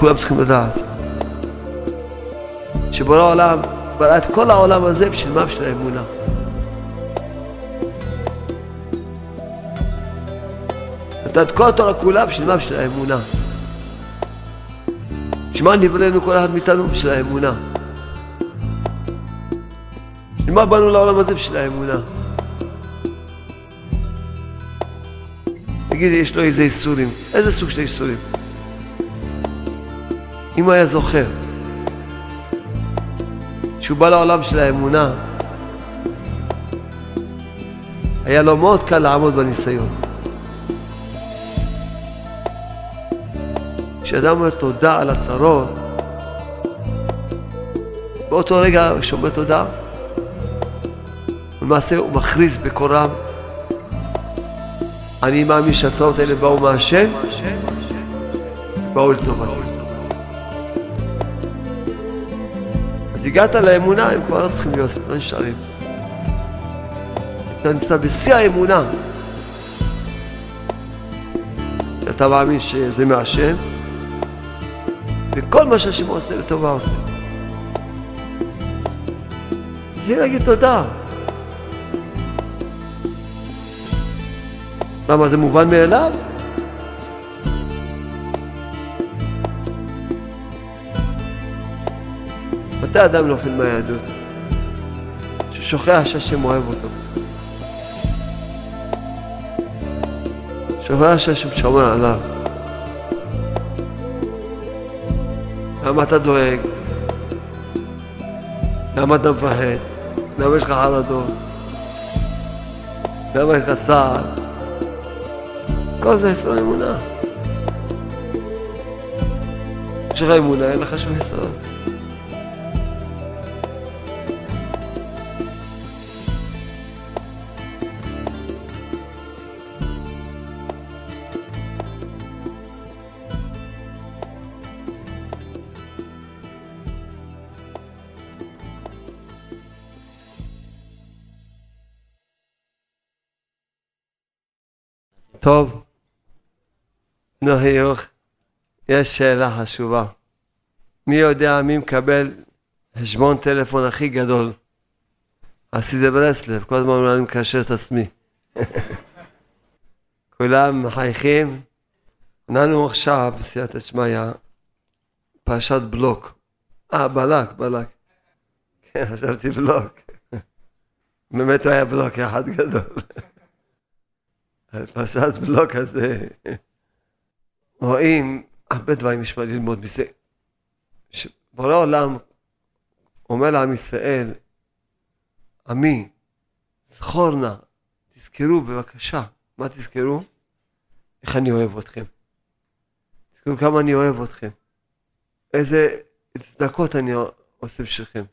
כולם צריכים לדעת שבורא העולם ברא את כל העולם הזה בשביל מה? בשביל האמונה. נתן את כל התורה כולה בשביל מה? בשביל האמונה. בשביל מה נבראנו כל אחד מאיתנו? בשביל האמונה. בשביל מה באנו לעולם הזה? בשביל האמונה. תגידי, יש לו איזה איסורים. איזה סוג של איסורים? אם הוא היה זוכר שהוא בא לעולם של האמונה, היה לו מאוד קל לעמוד בניסיון. כשאדם אומר תודה על הצרות, באותו רגע כשאומר תודה, למעשה הוא מכריז בקול רם, אני מאמין שהצרות האלה באו מהשם, באו לטובתי. הגעת לאמונה, הם כבר לא צריכים להיות, לא נשארים. אתה נמצא בשיא האמונה. אתה מאמין שזה מהשם, וכל מה שהשם עושה לטובה עושה. בלי להגיד תודה. למה זה מובן מאליו? מתי אדם נופל מהיהדות? ששוכח שהשם אוהב אותו. שוכח שהשם שומר עליו. למה אתה דואג? למה אתה מפחד? למה יש לך חרדות? למה יש לך צער? כל זה יסוד אמונה. יש לך אמונה, אין לך שום יסוד. טוב, נו היוך, יש שאלה חשובה. מי יודע מי מקבל חשבון טלפון הכי גדול? עשיתי ברסלב, כל הזמן אני מקשר את עצמי. כולם מחייכים. אנחנו עכשיו בסייעתא שמיא, פרשת בלוק. אה, בלק, בלק. כן, חשבתי בלוק. באמת הוא היה בלוק אחד גדול. פרשת בלוק הזה, רואים הרבה דברים יש מה ללמוד מזה. שבורא העולם אומר לעם ישראל, עמי, זכור נא, תזכרו בבקשה, מה תזכרו? איך אני אוהב אתכם. תזכרו כמה אני אוהב אתכם. איזה צדקות אני עושה בשבילכם.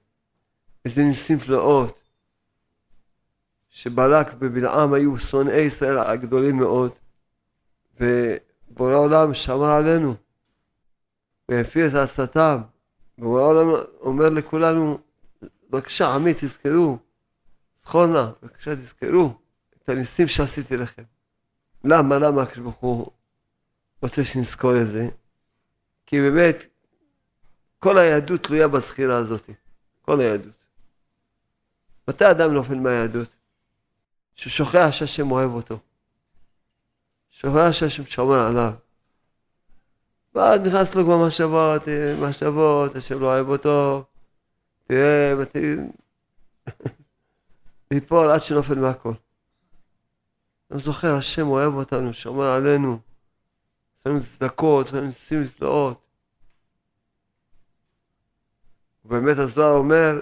איזה ניסים פלאות. שבלק ובלעם היו שונאי ישראל הגדולים מאוד, ובורא העולם שמר עלינו, והפעיל את עצתם, ובורא העולם אומר לכולנו, בבקשה עמי תזכרו, זכור נא, בבקשה תזכרו את הניסים שעשיתי לכם. למה, למה הקדוש ברוך הוא רוצה שנזכור את זה? כי באמת, כל היהדות תלויה בזכירה הזאת, כל היהדות. מתי אדם נופל מהיהדות? ששוכח שהשם אוהב אותו. שוכח שהשם שומר עליו. ואז נכנס לו כבר מחשבות, מחשבות, השם לא אוהב אותו, תראה, מתאים. ליפול עד שנופל מהכל. אני זוכר, השם אוהב אותנו, שומר עלינו, עושה לנו צדקות, עושה לנו נפלאות. ובאמת הזוהר אומר,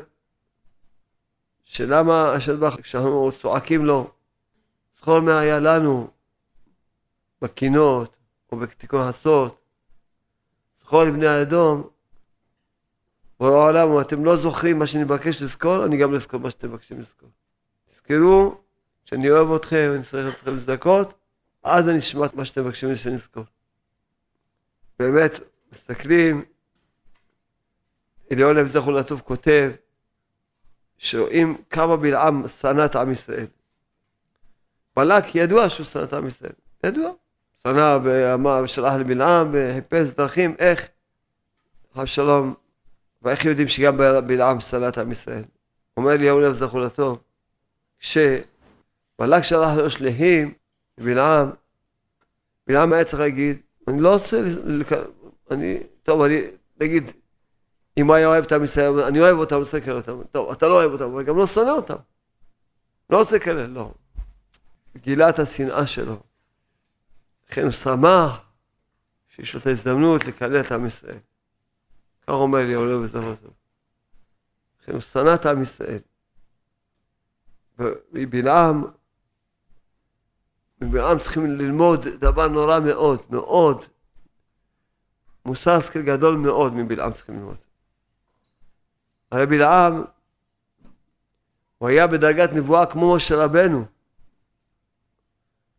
שלמה השם ברך, כשאנחנו צועקים לו, זכור מה היה לנו בקינות או בתיקון הסוד, זכור לבני האדום, בורא העולם, אם אתם לא זוכרים מה שאני מבקש לזכור, אני גם לא אזכור מה שאתם מבקשים לזכור. תזכרו שאני אוהב אתכם, אני צריך אתכם לצדקות, אז אני אשמע את מה שאתם מבקשים שאני אזכור. באמת, מסתכלים, אליון לב זכור לטוב כותב, שרואים כמה בלעם שנא את עם ישראל. בלק ידוע שהוא שנא את עם ישראל, ידוע. שנא ואמר ושלח לבלעם וחיפש דרכים איך חב שלום, ואיך יודעים שגם בלעם שנא את עם ישראל? אומר אליהו לב זכור לטוב, כשבלק שלח לו שלהים, בלעם, בלעם היה צריך להגיד, אני לא רוצה, אני, טוב, אני, נגיד, אם הוא היה אוהב את עם ישראל, אני אוהב אותם, אני רוצה לקלל אותם. טוב, אתה לא אוהב אותם, אבל גם לא שונא אותם. לא רוצה לקלל, לא. גילה את השנאה שלו. לכן הוא שמח שיש לו את ההזדמנות לקלל את עם ישראל. כך אומר לי עולה וזמן טוב. לכן הוא שנא את עם ישראל. מבלעם, מבלעם צריכים ללמוד דבר נורא מאוד, מאוד. מוסר השכל גדול מאוד מבלעם צריכים ללמוד. הרי בלעם, הוא היה בדרגת נבואה כמו משה רבנו.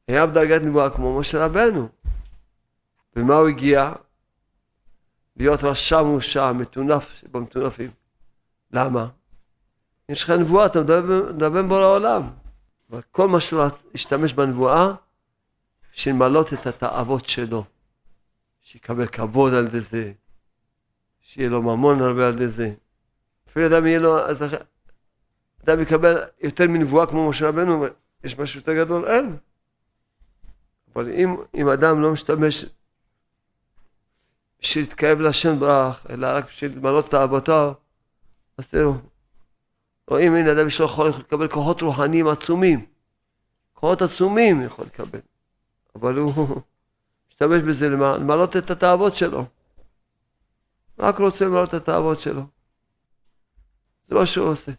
היה בדרגת נבואה כמו משה רבנו. ומה הוא הגיע? להיות רשע מורשע, מטונף במטונפים. למה? יש לך נבואה, אתה מדבר בורא העולם. אבל כל מה שהוא השתמש בנבואה, בשביל למלות את התאוות שלו. שיקבל כבוד על ידי זה, שיהיה לו ממון הרבה על ידי זה. אפילו אדם יהיה לו, אז אדם יקבל יותר מנבואה כמו משה רבנו, יש משהו יותר גדול? אין. אבל אם, אם אדם לא משתמש בשביל להתקרב להשם ברך, אלא רק בשביל למלות תאוותיו, אז תראו, רואים, הנה אדם יש לו יכול לקבל כוחות רוחניים עצומים. כוחות עצומים יכול לקבל. אבל הוא משתמש בזה למלות את התאוות שלו. רק רוצה למלות את התאוות שלו. זה מה שהוא עושה.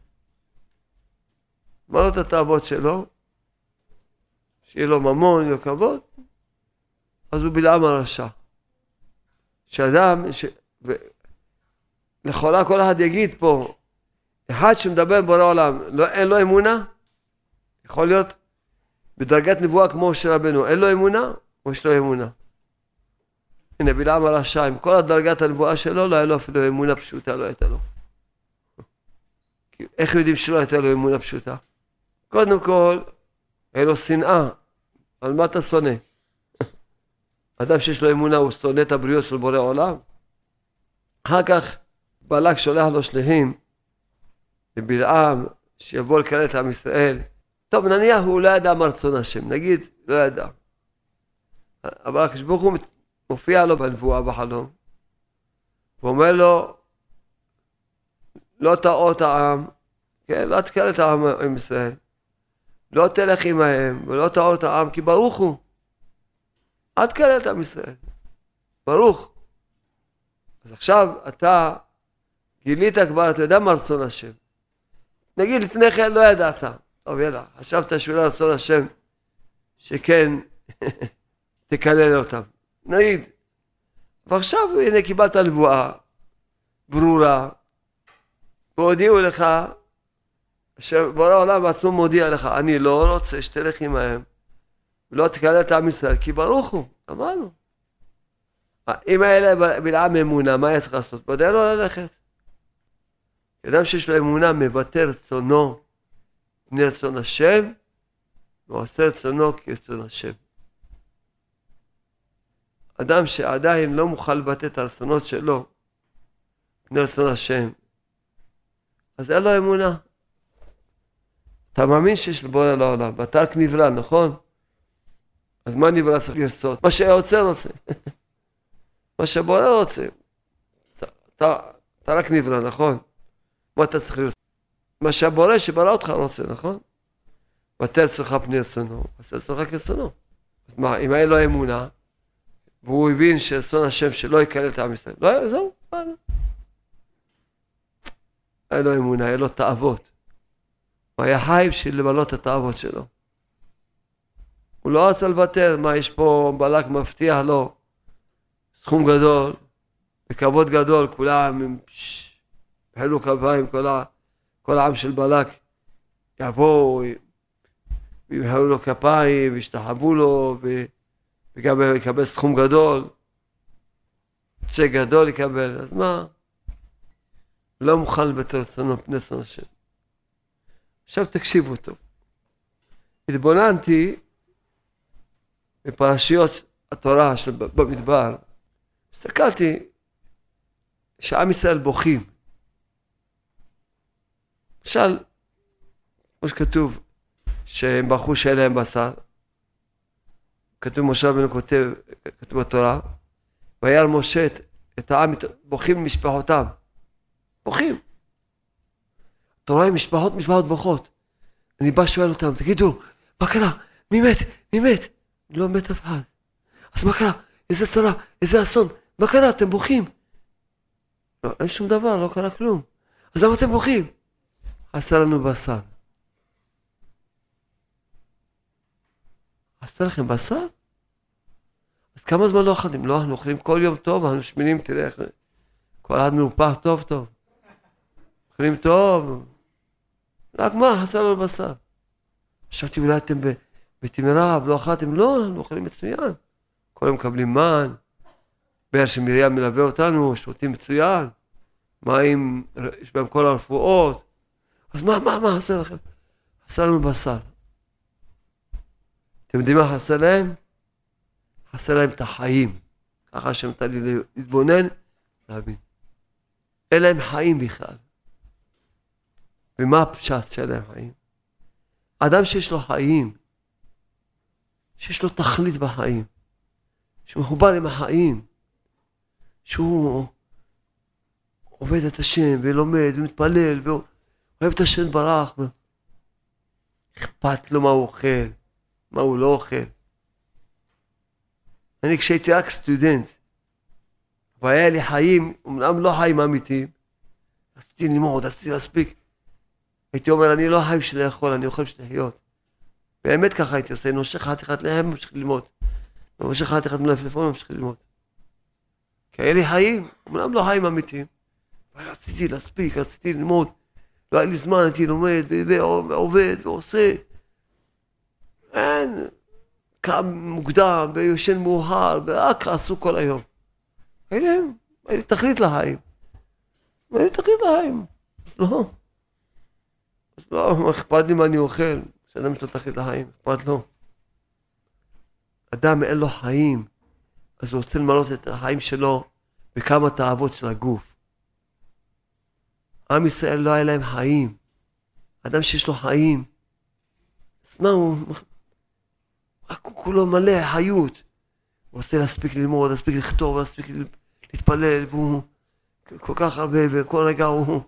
למלות את התאוות שלו, שיהיה לו ממון, יהיה לו כבוד, אז הוא בלעם הרשע. שאדם, ש... ו... לכאורה כל אחד יגיד פה, אחד שמדבר בורא עולם, לא, אין לו אמונה? יכול להיות בדרגת נבואה כמו של רבנו, אין לו אמונה או יש לו אמונה? הנה בלעם הרשע, עם כל הדרגת הנבואה שלו, לא היה לו אפילו אמונה פשוטה, לא הייתה לו. איך יודעים שלא הייתה לו אמונה פשוטה? קודם כל, היה לו שנאה. על מה אתה שונא? אדם שיש לו אמונה, הוא שונא את הבריאות של בורא עולם? אחר כך בלק שולח לו שלהים לבלעם, שיבוא לקלל את עם ישראל. טוב, נניח הוא לא ידע מה רצון השם, נגיד, לא ידע. אבל הקדוש ברוך הוא מופיע לו בנבואה בחלום, ואומר לו, לא תאות העם, כן, לא תקלל את העם עם ישראל, לא תלך עמהם ולא תאור את העם, כי ברוך הוא. אל תקלל את עם ישראל, ברוך. אז עכשיו אתה גילית כבר, אתה יודע מה רצון השם. נגיד לפני כן לא ידעת, טוב יאללה, חשבת שהוא לא רצון השם, שכן תקלל אותם. נגיד. ועכשיו הנה קיבלת נבואה ברורה, והודיעו לך, שבורא העולם בעצמו מודיע לך, אני לא רוצה שתלך עמהם, ולא תקלל את עם ישראל, כי ברוך הוא, אמרנו. אם היה בלעם אמונה, מה היה צריך לעשות? בוודאי לא ללכת. אדם שיש לו אמונה מבטא רצונו פני רצון השם, ועושה רצונו כרצון השם. אדם שעדיין לא מוכן לבטא את הרצונות שלו, פני רצון השם, אז אין לו אמונה. אתה מאמין שיש לבורא לעולם, ואתה רק נברא, נכון? אז מה נברא צריך לרצות? מה שהיוצר רוצה. מה שהבורא רוצה. אתה, אתה, אתה רק נברא, נכון? מה אתה צריך לרצות? מה שהבורא שברא אותך רוצה, נכון? ותר אצלך פני רצונו, אז אצלך כרצונו. אז מה, אם היה לו אמונה, והוא הבין שרצון השם שלא יקלל את עם ישראל. לא היה, זהו, מה? היה לו אמונה, היה לו תאוות. הוא היה חי בשביל למלא את התאוות שלו. הוא לא רצה לוותר, מה יש פה, בלק מבטיח לו סכום גדול, וכבוד גדול, כולם החלו כפיים, כל, ה, כל העם של בלק יבואו, וימחאו לו כפיים, וישתחוו לו, ו... וגם יקבל סכום גדול, צ'ק גדול יקבל, אז מה? לא מוכן לוותר רצונו פני רצון השם. עכשיו תקשיבו טוב. התבוננתי בפרשיות התורה של במדבר, הסתכלתי שעם ישראל בוכים. למשל, כמו שכתוב, שהם בכו שאין להם בשר. כתוב, משה רבנו כותב, כתוב בתורה, וירא משה את העם, בוכים ממשפחותם. בוכים. אתה רואה משפחות, משפחות בוכות. אני בא שואל אותם, תגידו, מה קרה? מי מת? מי מת? לא מת אף אחד. אז מה קרה? איזה צרה? איזה אסון? מה קרה? אתם בוכים. לא, אין שום דבר, לא קרה כלום. אז למה אתם בוכים? עשה לנו בשר. עשה לכם בשר? אז כמה זמן לא אכלתם? לא, אנחנו אוכלים כל יום טוב, אנחנו שמינים, תראה איך... כל אחד מנופח טוב טוב. אוכלים טוב. רק מה, עשה לנו בשר. חשבתי אולי אתם בתמרב, לא אכלתם, לא, אנחנו אוכלים מצוין. כל יום מקבלים מן, באר שמרים מלווה אותנו, שותים מצוין, מים, יש בהם כל הרפואות. אז מה, מה, מה חסר לכם? חסר לנו בשר. אתם יודעים מה חסר להם? חסר להם את החיים. ככה שנתן לי להתבונן, להבין. אין להם חיים בכלל. ומה הפשט שאין להם חיים? אדם שיש לו חיים, שיש לו תכלית בחיים, שמחובר עם החיים, שהוא עובד את השם ולומד ומתפלל ואוהב את השם ברח, אכפת לו מה הוא אוכל, מה הוא לא אוכל. אני כשהייתי רק סטודנט, והיה לי חיים, אמנם לא חיים אמיתיים, רציתי ללמוד, רציתי להספיק. הייתי אומר, אני לא חי בשביל לאכול, אני אוכל בשביל לחיות. באמת ככה הייתי עושה, נושך חתיכת לחם, ממשיך ללמוד. נושך חתיכת מלפפון, ממשיך ללמוד. היה לי חיים, אמנם לא חיים אמיתיים. אבל רציתי להספיק, רציתי ללמוד. לא היה לי זמן, הייתי לומד, ועובד, ועושה. אין, קם מוקדם, ויושן מאוחר, ורק עשו כל היום. היה לי תכלית לחיים. היה לי תכלית לחיים. לא. לא, אכפת לי מה אני אוכל. שאדם יש לו תכלית לחיים, אכפת לו. אדם אין לו חיים, אז הוא רוצה למלות את החיים שלו בכמה תאוות של הגוף. עם ישראל לא היה להם חיים. אדם שיש לו חיים, אז מה הוא... רק הוא כולו מלא חיות. הוא רוצה להספיק ללמוד, להספיק לכתוב, להספיק להתפלל, והוא כל כך הרבה, וכל רגע הוא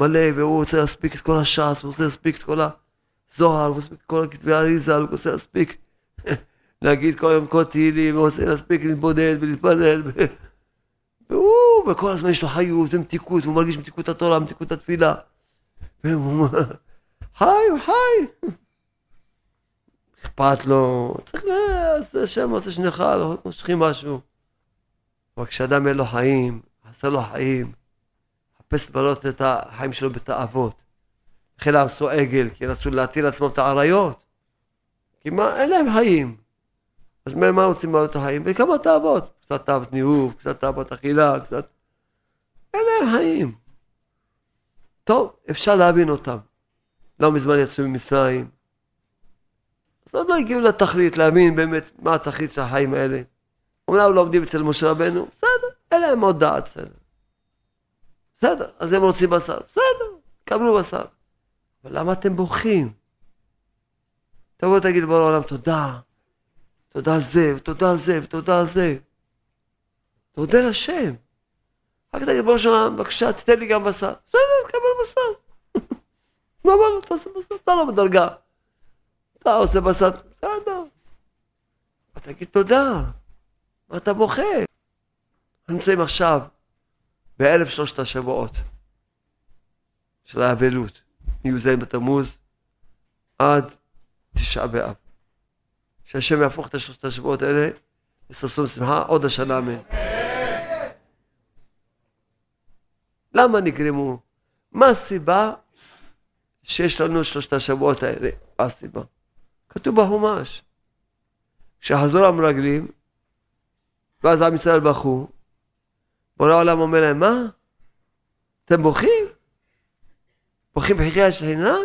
מלא, והוא רוצה להספיק את כל הש"ס, הוא רוצה להספיק את כל הזוהר, הוא רוצה להספיק את כל הכתבי האריזה, הוא רוצה להספיק להגיד כל יום כל תהילים, הוא רוצה להספיק להתבודד ולהתפלל. והוא, וכל הזמן יש לו חיות ומתיקות, הוא מרגיש מתיקות התורה, מתיקות התפילה. והוא חי, הוא חי. אכפת לו, צריך לעשות השם רוצה שנאכל, מושכים משהו. אבל כשאדם אין לו חיים, חסר לו חיים, חפש לבלות את החיים שלו בתאוות. לכן עשו עגל, כי רצו להטיל לעצמם את האריות. כי מה, אין להם חיים. אז מה רוצים לבלות את החיים? בכמה תאוות. קצת תאוות ניאוף, קצת תאוות אכילה, קצת... אין להם חיים. טוב, אפשר להבין אותם. לא מזמן יצאו ממצרים. אז עוד לא הגיעו לתכלית, להבין באמת מה התכלית של החיים האלה. אומנם לא עומדים אצל משה רבנו, בסדר, אין להם עוד דעת, בסדר. בסדר, אז הם רוצים בשר, בסדר, קבלו בשר. אבל למה אתם בוכים? תבואו תגיד בורא העולם תודה, תודה על זה, ותודה על זה, ותודה על זה. תודה לשם. רק תגיד בורא העולם, בבקשה, תתן לי גם בשר. בסדר, קבל בשר. מה אמר לו, תעשה בשר, אתה לא בדרגה. אתה עושה בשר, בסדר. תגיד תודה. מה אתה בוכה? אנחנו נמצאים עכשיו באלף שלושת השבועות של האבלות, מי"ז בתמוז עד תשעה באב. שהשם יהפוך את השלושת השבועות האלה לששון שמחה עוד השנה אמן. למה נגרמו? מה הסיבה שיש לנו שלושת השבועות האלה? מה הסיבה? כתוב בחומש. כשחזור המרגלים, ואז עם ישראל בכו, בורא העולם אומר להם, מה? אתם בוכים? בוכים בחיי השכינה?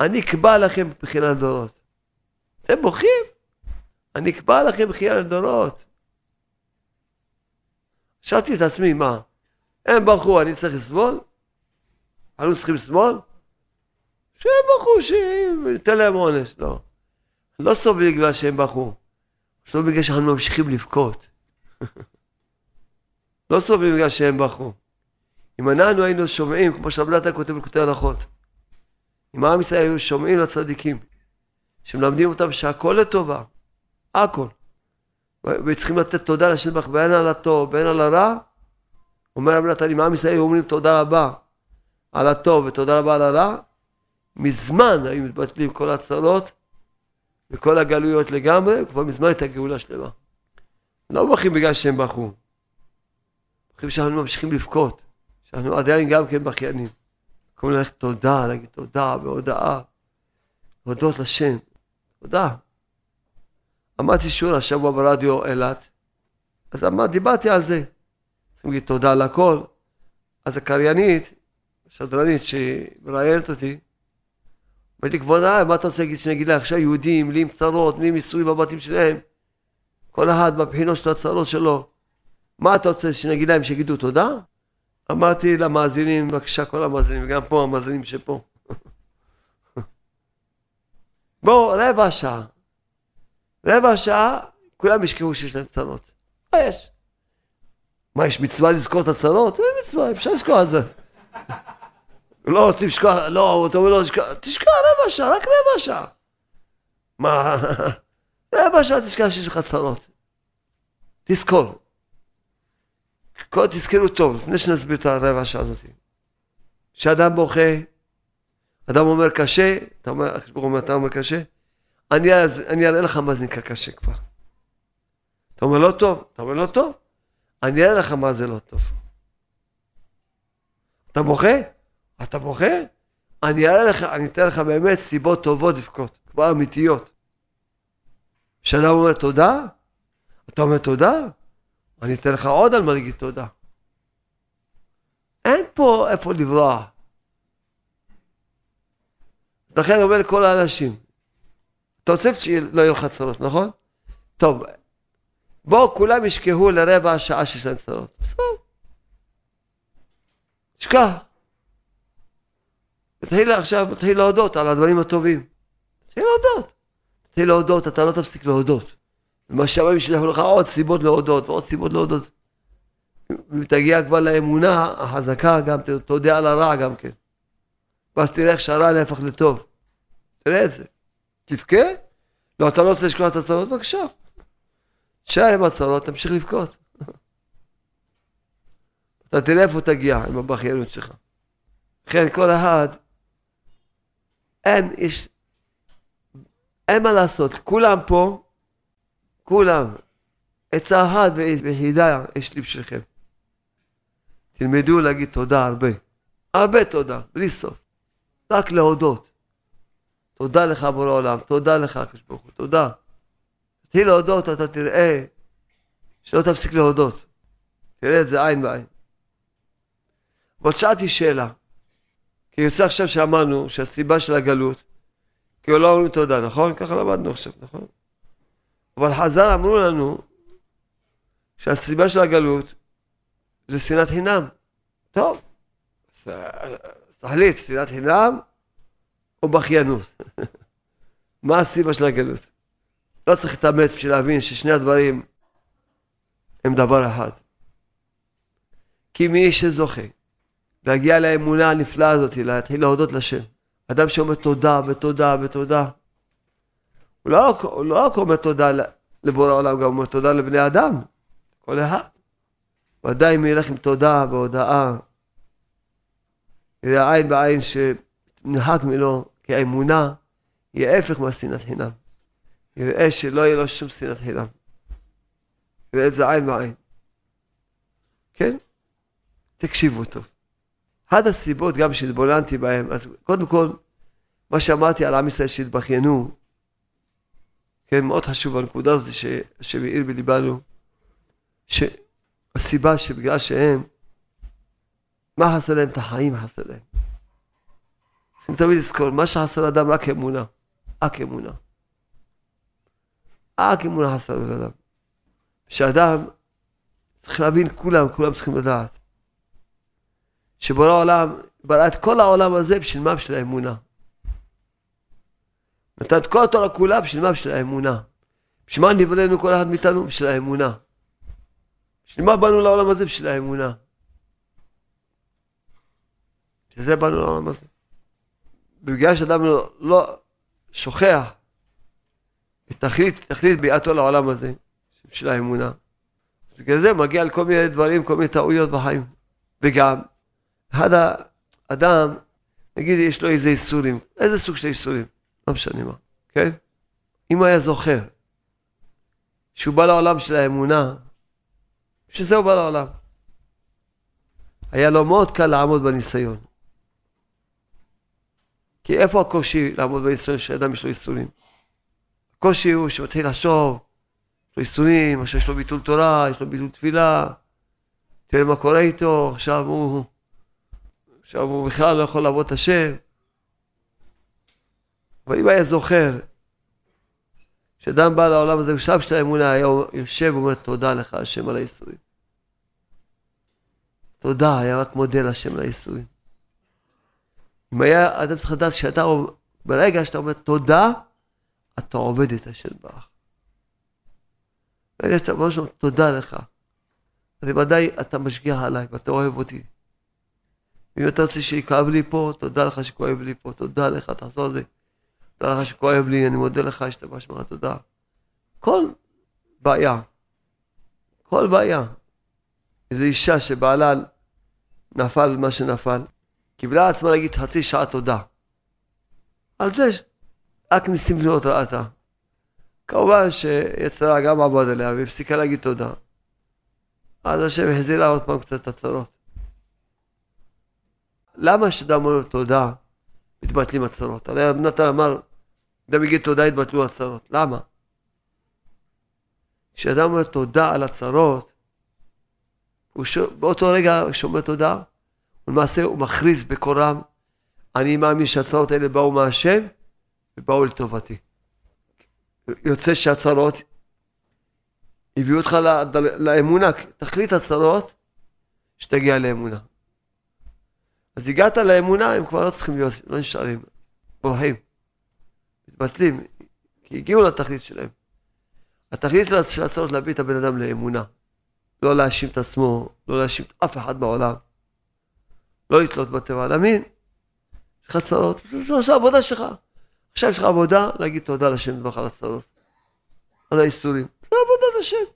אני אקבע לכם בחייה לדורות. אתם בוכים? אני אקבע לכם בחייה לדורות. שאלתי את עצמי, מה? הם בכו, אני צריך לסבול? אנחנו צריכים לסבול? שהם בכו, שניתן להם עונש. לא. לא סובלים בגלל שהם בכו, סובלים בגלל שאנחנו ממשיכים לבכות. לא סובלים בגלל שהם בכו. אם אנחנו היינו שומעים, כמו שרב כותב בקוטעי הלכות, אם עם ישראל היו שומעים לצדיקים, שמלמדים אותם שהכל לטובה, הכל, וצריכים לתת תודה לשם בך בין על הטוב בין על הרע, אומר רב אם עם ישראל היו אומרים תודה רבה על הטוב ותודה רבה על הרע, מזמן היו מתבטלים כל הצרות וכל הגלויות לגמרי, כבר מזמן הייתה גאולה שלמה. לא בוכים בגלל שהם בכו, בוכים שאנחנו ממשיכים לבכות, שאנחנו עדיין גם כן בכיינים. במקום ללכת תודה, להגיד תודה והודאה, להודות לשם, תודה. אמרתי שיעור השבוע ברדיו אילת, אז אמרתי, דיברתי על זה. צריכים להגיד תודה על הכל. אז הקריינית, השדרנית שמראיינת אותי, אמרתי לי, כבוד הרב, מה אתה רוצה להגיד שאני אגיד לה עכשיו יהודים, לי עם צרות, לי מיסוי בבתים שלהם? כל אחד בבחינות של הצרות שלו. מה אתה רוצה שאני אגיד להם שיגידו תודה? אמרתי למאזינים, בבקשה כל המאזינים, וגם פה המאזינים שפה. בואו, רבע שעה. רבע שעה, כולם ישכחו שיש להם צרות. מה יש? מה, יש מצווה לזכור את הצרות? אין מצווה, אפשר לשכוח את זה. לא רוצים לשכוח, לא, אתה אומר לא לשכוח, תשכח רבע שעה, רק רבע שעה. מה, רבע שעה תשכח שיש לך צרות. תזכור. כל תזכרו טוב, לפני שנסביר את הרבע שעה הזאת. כשאדם בוכה, אדם אומר קשה, אתה אומר, אומר, אתה אומר קשה, אני, אני אראה לך מה זה נקרא קשה כבר. אתה אומר לא טוב, אתה אומר לא טוב, אני אראה לך מה זה לא טוב. אתה בוכה? אתה בוכה? אני אראה לך, אני אתן לך באמת סיבות טובות לבכות, כבר אמיתיות. כשאדם אומר תודה, אתה אומר תודה, אני אתן לך עוד על מה להגיד תודה. אין פה איפה לברוח. לכן אני אומר לכל האנשים, אתה רוצה שלא יהיו לך צרות, נכון? טוב, בואו כולם ישכחו לרבע שעה שיש להם צרות. תשכח. תתחיל עכשיו, תתחיל להודות על הדברים הטובים. תתחיל להודות. תתחיל להודות, אתה לא תפסיק להודות. ומה שהשמיים ישלחו לך עוד סיבות להודות ועוד סיבות להודות. ותגיע כבר לאמונה החזקה גם, תודה על הרע גם כן. ואז תראה איך שהרע נהפך לטוב. תראה את זה. תבכה? לא, אתה לא רוצה לשכוח את הצרות? בבקשה. תשאר עם הצרות, תמשיך לבכות. אתה תראה איפה תגיע עם הבכיינות שלך. לכן כל אחד, אין, יש, אין מה לעשות, כולם פה, כולם, עצה אחת ויחידה יש לי בשבילכם. תלמדו להגיד תודה הרבה, הרבה תודה, בלי סוף, רק להודות. תודה לך בורא עולם, תודה לך הקדוש ברוך הוא, תודה. תתחיל להודות, אתה תראה שלא תפסיק להודות. תראה את זה עין בעין. אבל שאלתי שאלה, כי יוצא עכשיו שאמרנו שהסיבה של הגלות, כי לא אומרים תודה, נכון? ככה למדנו עכשיו, נכון? אבל חז"ל אמרו לנו שהסיבה של הגלות זה שנאת חינם. טוב, תחליט, שנאת חינם או בכיינות. מה הסיבה של הגלות? לא צריך להתאמץ בשביל להבין ששני הדברים הם דבר אחד. כי מי שזוכה להגיע לאמונה הנפלאה הזאת, להתחיל להודות לשם, אדם שאומר תודה ותודה ותודה, הוא לא, הוא לא רק אומר תודה לבורא העולם, גם אומר תודה לבני אדם, כל אחד. ודאי אם ילך עם תודה והודאה, יראה עין בעין שנמחק ממנו, כי האמונה היא ההפך מהשנאת חינם. יראה שלא יהיה לו שום שנאת חינם. יראה את זה עין בעין. כן? תקשיבו טוב. אחת הסיבות גם שהתבוננתי בהם, אז קודם כל, מה שאמרתי על עם ישראל שהתבכיינו, כן, מאוד חשוב הנקודה הזאת שהשם העיר בליבנו, שהסיבה שבגלל שהם, מה חסר להם? את החיים חסר להם. צריכים תמיד לזכור, מה שחסר לאדם רק אמונה, רק אמונה. רק אמונה חסר לבן אדם. שאדם, צריך להבין, כולם, כולם צריכים לדעת. שבורא העולם ברא את כל העולם הזה בשביל מה? בשביל האמונה. נתן את כל התורה כולה בשביל מה? בשביל האמונה. בשביל מה נבראנו כל אחד מאיתנו? בשביל האמונה. בשביל מה באנו לעולם הזה? בשביל האמונה. בשביל זה באנו לעולם הזה. ובגלל שאדם לא, לא שוכח את תכלית, תכלית ביאתו לעולם הזה, בשביל האמונה. בגלל זה מגיע לכל מיני דברים, כל מיני טעויות בחיים. וגם, אחד האדם, נגיד יש לו איזה איסורים, איזה סוג של איסורים, לא משנה מה, כן? אם היה זוכר שהוא בא לעולם של האמונה, בשביל זה הוא בא לעולם. היה לו מאוד קל לעמוד בניסיון. כי איפה הקושי לעמוד בניסיון שאדם יש לו איסורים? הקושי הוא שמתחיל לחשוב, יש לו איסורים, עכשיו יש לו ביטול תורה, יש לו ביטול תפילה, תראה מה קורה איתו, עכשיו הוא, עכשיו הוא בכלל לא יכול לעבוד את השם. אבל אם היה זוכר, כשאדם בא לעולם הזה, בשלב של האמונה, היה יושב ואומר תודה לך השם על האיסורים. תודה, היה רק מודה להשם על האיסורים. אם היה, אדם צריך לדעת שאתה, ברגע שאתה אומר תודה, אתה עובד את השם ברך. ברגע שאתה אומר שם תודה לך, אז ודאי אתה משגיח עליי ואתה אוהב אותי. אם אתה רוצה שיכאב לי פה, תודה לך שכואב לי פה, תודה לך, תחזור על זה. תודה לך שכואב לי, אני מודה לך, השתבש ממך, תודה. כל בעיה, כל בעיה. איזו אישה שבעלה נפל מה שנפל, קיבלה עצמה להגיד חצי שעה תודה. על זה רק ניסים לראות ראתה. כמובן שיצרה גם עבוד עליה והפסיקה להגיד תודה. אז השם החזירה עוד פעם קצת את הצרות. למה שאדם אומר תודה, מתבטלים הצרות? הרי נתן אמר, אדם יגיד תודה, יתבטלו הצרות. למה? כשאדם אומר תודה על הצרות, הוא ש... באותו רגע שאומר תודה, ולמעשה הוא מכריז בקורם, אני מאמין שהצרות האלה באו מהשם ובאו לטובתי. יוצא שהצרות הביאו אותך לאמונה, תכלית הצרות, שתגיע לאמונה. אז הגעת לאמונה, הם כבר לא צריכים להיות, לא נשארים, בורחים, מתבטלים, כי הגיעו לתכלית שלהם. התכלית של הצרות להביא את הבן אדם לאמונה. לא להאשים את עצמו, לא להאשים את אף אחד בעולם. לא לתלות בטבע, להאמין. יש לך צרות, זה העבודה שלך. עכשיו יש לך עבודה להגיד תודה לשם דברך על הצרות, על האיסורים. זה עבודת השם.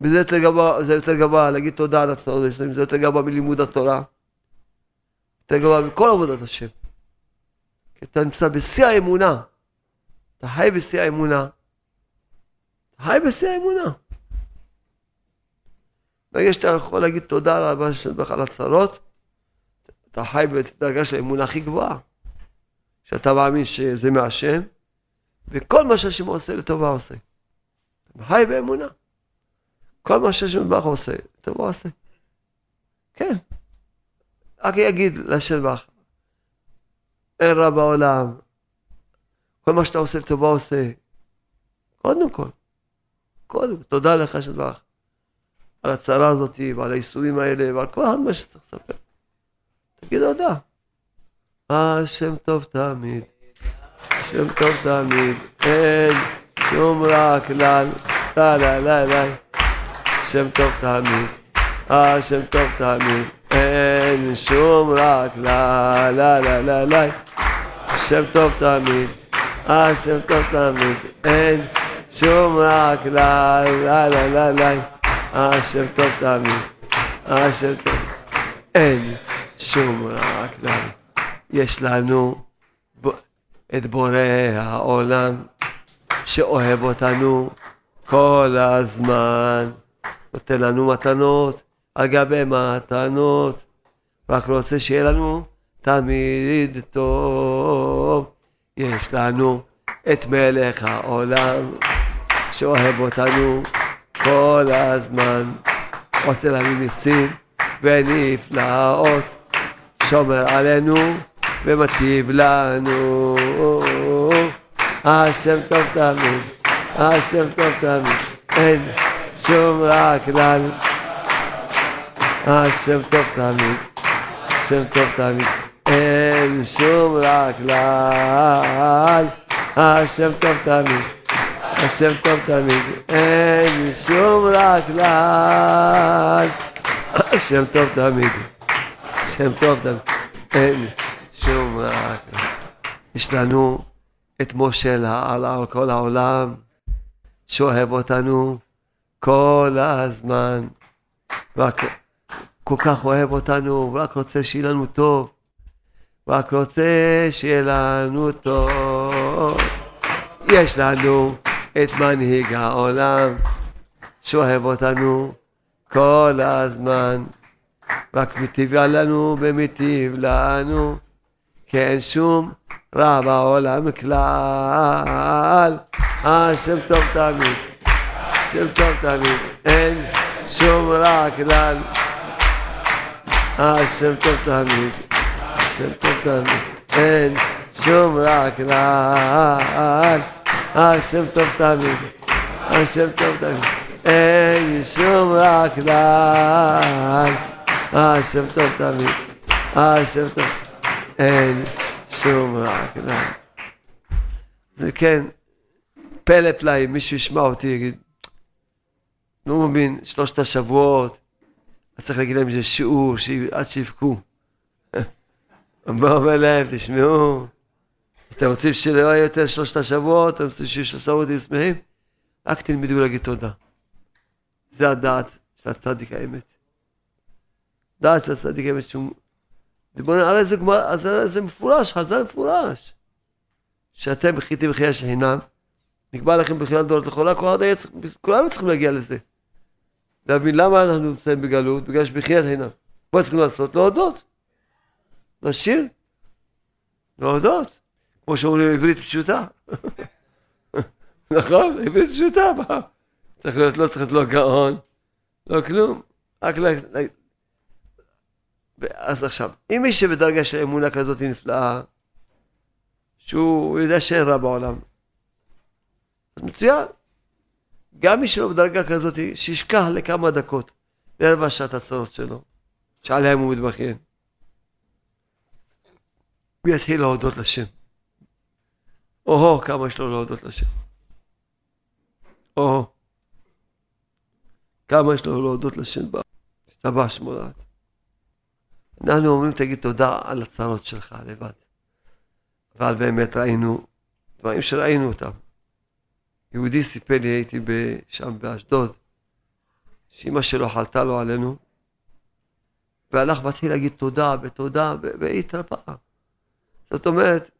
וזה יותר גבוה, זה יותר גבוה להגיד תודה על הצרות זה יותר גבוה מלימוד התורה. יותר גבוה מכל עבודת השם. כי אתה נמצא בשיא האמונה. אתה חי בשיא האמונה. אתה חי בשיא האמונה. ברגע שאתה יכול להגיד תודה רבה שלך על הצרות, אתה חי בדרגה של האמונה הכי גבוהה. שאתה מאמין שזה מהשם, וכל מה שהשם עושה לטובה עושה. אתה חי באמונה. כל מה שהשם עושה, לטובה עושה. כן. רק יגיד להשם ברוך, אין רע בעולם, כל מה שאתה עושה לטובה עושה. קודם כל. קודם, תודה לך ברוך. על הצרה הזאת ועל האיסורים האלה ועל כל מה שצריך לספר. תגיד תודה. השם טוב תמיד, השם טוב תמיד, אין שום רע כלל, לה לה לה לה, השם טוב תמיד, השם טוב תמיד, אין שום רע כלל, לה לה לה לה, השם טוב תמיד, השם טוב תמיד, אין שום רע כלל, לה לה לה לה, השם טוב תמיד, השם טוב, אין שום רע כלל. יש לנו את בורא העולם שאוהב אותנו כל הזמן, נותן לנו מתנות על גבי מתנות, רק רוצה שיהיה לנו תמיד טוב. יש לנו את מלך העולם שאוהב אותנו כל הזמן, עושה לנו ניסים ונפלאות, שומר עלינו ומטיב לנו. השם טוב תמיד, השם טוב תמיד, אין שום רע כלל. השם טוב תמיד, השם טוב תמיד. אין שום רע כלל, השם טוב תמיד. השם טוב תמיד, אין שום רע כלל. השם טוב תמיד, השם טוב תמיד, אין שום רע כלל. יש לנו את משה על כל העולם, שאוהב אותנו כל הזמן. רק כל כך אוהב אותנו, הוא רק רוצה שיהיה לנו טוב. רק רוצה שיהיה לנו טוב. יש לנו את מנהיג העולם, שאוהב אותנו כל הזמן. רק מיטיב לנו ומיטיב לנו, כי אין שום רע בעולם כלל. השם טוב תמיד, השם טוב תמיד, אין שום רע כלל. השם טוב תמיד, השם טוב תמיד, אין שום רע כלל. השם טוב תמיד, השם טוב תמיד, אין שום רע כלל. השם טוב תמיד, השם טוב, אין שום רע כלל. זה כן, פלא פלאים, מישהו ישמע אותי, יגיד, לא מבין, שלושת השבועות, צריך להגיד להם איזה שיעור, עד שיבכו. בוא אומר להם, תשמעו, אתם רוצים שלא יהיה יותר שלושת השבועות, אתם רוצים שיהיו שלושה שבועות שמחים? רק תלמדו להגיד תודה. זה הדעת של הצדיק האמת. דעת של הצדיק האמת שהוא... הרי זה, זה, זה מפורש, חז"ל מפורש. שאתם בכיתם בחייה של חינם, נקבע לכם בחיית דורות לכולה, כולם צריכים להגיע לזה. להבין למה אנחנו נמצאים בגלות, בגלל שבחיית חינם. מה צריכים לעשות? להודות. לשיר, להודות. כמו שאומרים עברית פשוטה. נכון? עברית פשוטה? צריך להיות, לא צריך להיות לא גאון, לא כלום. רק ל... אז עכשיו, אם מי שבדרגה של אמונה כזאת נפלאה, שהוא יודע שאין רע בעולם, אז מצוין. גם מי שלא בדרגה כזאת, שישכח לכמה דקות, לרבע שעת הצרות שלו, שעליהם הוא מתבכיין. הוא יתחיל להודות לשם. או-הו, כמה יש לו להודות לשם. או-הו. כמה יש לו להודות לשם. השתבש מולד. אנחנו אומרים, תגיד תודה על הצרות שלך לבד. אבל באמת ראינו דברים שראינו אותם. יהודי סיפר לי, הייתי שם באשדוד, שאימא שלו חלתה לו עלינו, והלך והתחיל להגיד תודה ותודה, והיא התרפאה. זאת אומרת,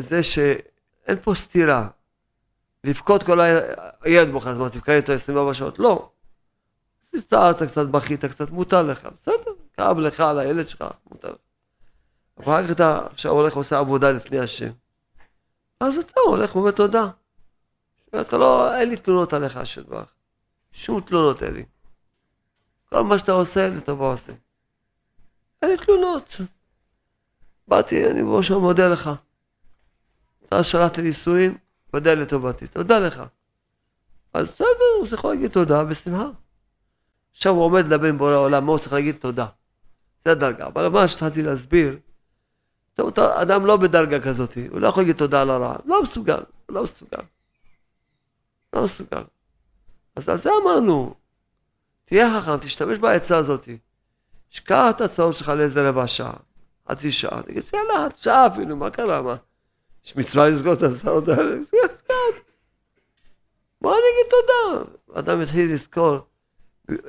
זה שאין פה סתירה. לבכות כל הילד בוכה, אז מה, תבכה איתו 24 שעות? לא. הצטערת קצת, בכית קצת, מותר לך, בסדר, כאב לך על הילד שלך, מותר לך. אחר כך אתה עכשיו הולך ועושה עבודה לפני השם. אז אתה הולך ואומר תודה. אתה לא, אין לי תלונות עליך, השם ברך. שום תלונות אין לי. כל מה שאתה עושה, לטובה עושה. אין לי תלונות. באתי, אני בראש מודה לך. אתה שלחת לי נישואים, ודאי לטובתי. תודה לך. אז בסדר, הוא יכול להגיד תודה בשמחה. עכשיו הוא עומד לבן בורא העולם, מה הוא צריך להגיד תודה. זה הדרגה. אבל מה שהתחלתי להסביר, טוב, אתה אדם לא בדרגה כזאת, הוא לא יכול להגיד תודה על הרע. לא מסוגל, לא מסוגל. לא מסוגל. אז על זה אמרנו, תהיה חכם, תשתמש בעצה הזאת. שכח את הצעות שלך לאיזה רבע שעה, חצי שעה, תגיד, יאללה, שעה אפילו, מה קרה, מה? יש מצווה לסגור את הצעות האלה. בוא נגיד תודה. אדם יתחיל לזכור,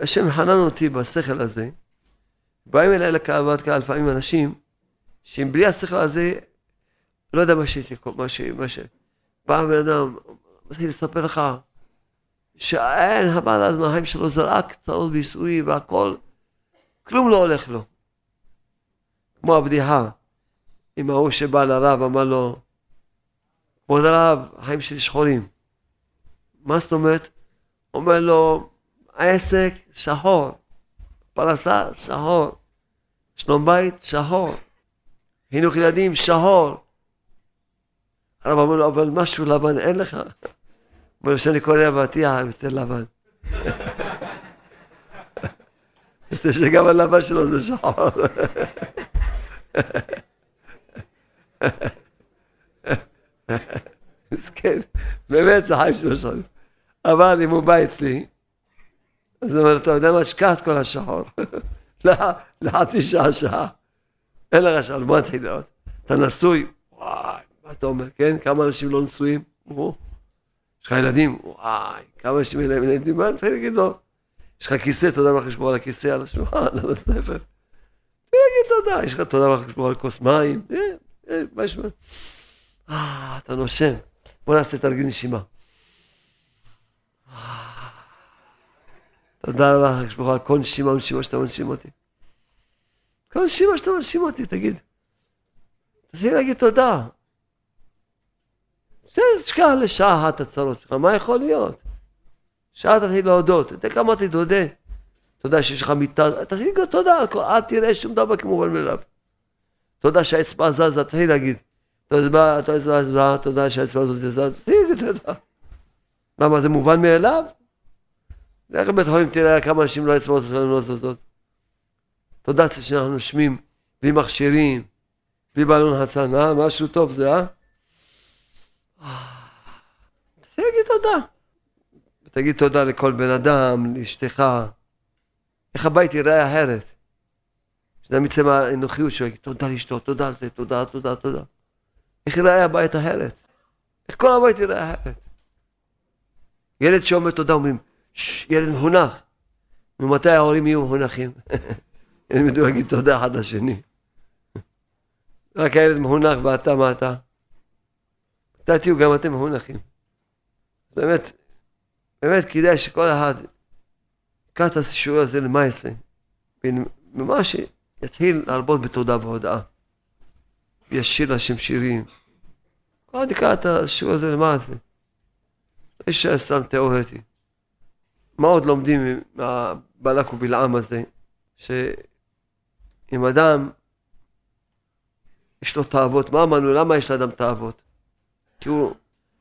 השם חנן אותי בשכל הזה, באים אליי לקהלת קהל לפעמים אנשים, שאם בלי השכל הזה, לא יודע מה שהייתי, מה ש... מה ש... בא בן אדם, מתחיל לספר לך, שאין הבעל אז מהחיים שלו זה רק צרות וייסורים והכל, כלום לא הולך לו. כמו הבדיחה עם ההוא שבא לרב, אמר לו, כבוד הרב, החיים שלי שחורים. מה זאת אומרת? אומר לו, העסק שחור, פרסה שחור, שלום בית שחור, חינוך ילדים שחור. הרב אומר לו, אבל משהו לבן אין לך. אומר לו, כשאני קורא אבטיח, יוצא לבן. רוצה שגם הלבן שלו זה שחור. מסכן, באמת זה חיים שלו שחור. אבל אם הוא בא אצלי, אז הוא אומר, אתה יודע מה, את כל השחור. לחצי שעה, שעה. אין לך שעה, בוא נתחיל לראות. אתה נשוי? וואי, מה אתה אומר, כן? כמה אנשים לא נשואים? יש לך ילדים? וואי, כמה אנשים אין להם ילדים? מה אני צריך להגיד לו? יש לך כיסא, תודה לך לשמור על הכיסא, על השולחן, על הספר. תגיד תודה, יש לך תודה לשמור על כוס מים. אה, אה, מה יש לך? אה, אתה נושם. בוא נעשה תרגיל נשימה. תודה רבה, הקדוש ברוך על כל נשימה ונשימה שאתה מנשים אותי. כל נשימה שאתה מנשים אותי, תגיד. תתחיל להגיד תודה. זה תשכח לשעה אחת הצרות שלך, מה יכול להיות? שעה תתחיל להודות, אתה יודע כמה תתודה. תודה שיש לך מיטה, תתחיל להגיד תודה, אל תראה שום דבר כמובן מאליו. תודה שהאצבע זזה, תתחיל להגיד. תודה שהאצבע הזאת זזה, להגיד תודה. למה זה מובן מאליו? לך לבית חולים תראה כמה אנשים לא האצבעות שלנו לא זזות. תודה שאנחנו נושמים בלי מכשירים, בלי בלון הצן, אה? משהו טוב זה, אה? תגיד תודה. תגיד תודה לכל בן אדם, לאשתך. איך הבית ייראה אחרת. שאדם יצא מהאנוכיות שלו, תודה לאשתו, תודה על זה, תודה, תודה, תודה. איך ייראה הבית אחרת? איך כל הבית ייראה אחרת? ילד שאומר תודה אומרים, ילד מחונך. ומתי ההורים יהיו מחונכים? ידעו להגיד תודה אחד לשני. רק הילד מחונך ואתה מה אתה? מתי תהיו גם אתם מחונכים. באמת, באמת כדאי שכל אחד יקרא את השיעור הזה למעשה, ממש יתחיל להרבות בתודה והודאה. וישיר לשם שירים. כל אחד יקרא את השיעור הזה למעשה. לא יישאר סתם תיאורטי. מה עוד לומדים מהבלק ובלעם הזה? שאם אדם יש לו תאוות, מה אמרנו? למה יש לאדם תאוות? כי הוא,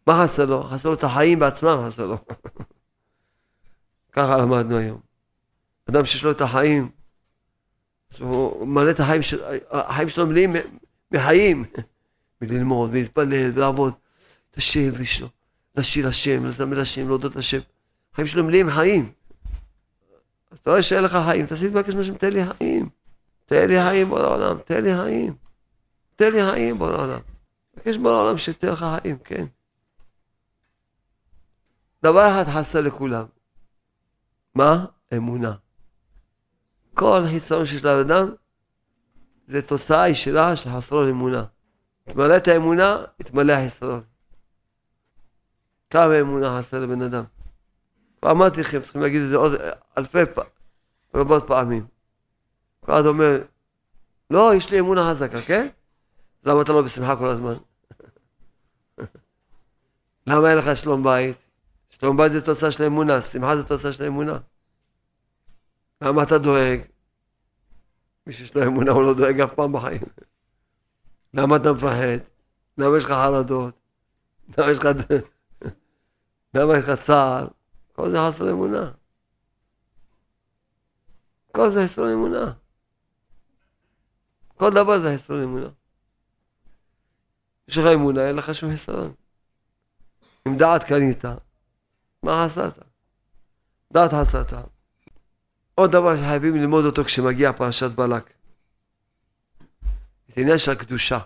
מה חסר לו? חסר לו את החיים בעצמם, חסר לו. ככה למדנו היום. אדם שיש לו את החיים, הוא מלא את החיים, של, החיים שלו מלאים מחיים, מללמוד, מלהתפלל, ולעבוד את השם ויש לו, לשיר השם, לזמר השם, להודות השם. החיים שלו מלאים חיים. אז אתה רואה שאין לך חיים, תעשי לבקש מהשם, תן לי חיים. תן לי חיים בוא לעולם, תן לי חיים. תן לי חיים בוא לעולם. תבקש בוא לעולם שתן לך חיים, כן. דבר אחד חסר לכולם. מה? אמונה. כל חיסרון שיש לאדם זה תוצאה ישירה של חסרון אמונה. תמלא את האמונה, יתמלא החיסרון. כמה אמונה חסר לבן אדם? ואמרתי לכם, צריכים להגיד את זה עוד אלפי פעמים, רבות פעמים. כל אחד אומר, לא, יש לי אמונה חזקה, כן? למה אתה לא בשמחה כל הזמן? למה אין לך שלום בית? שלום בית זה תוצאה של אמונה, שמחה זה תוצאה של אמונה. למה אתה דואג? מי שיש לו אמונה הוא לא דואג אף פעם בחיים. למה אתה מפחד? למה יש לך חרדות? למה יש לך... למה יש לך צער? כל זה חסר אמונה. כל זה חסר אמונה. כל דבר זה חסר אמונה. יש לך אמונה, אין לך שום חסרון. אם דעת קנית, מה חסרת? דעת חסרת. עוד דבר שחייבים ללמוד אותו כשמגיע פרשת בלק. את העניין של הקדושה.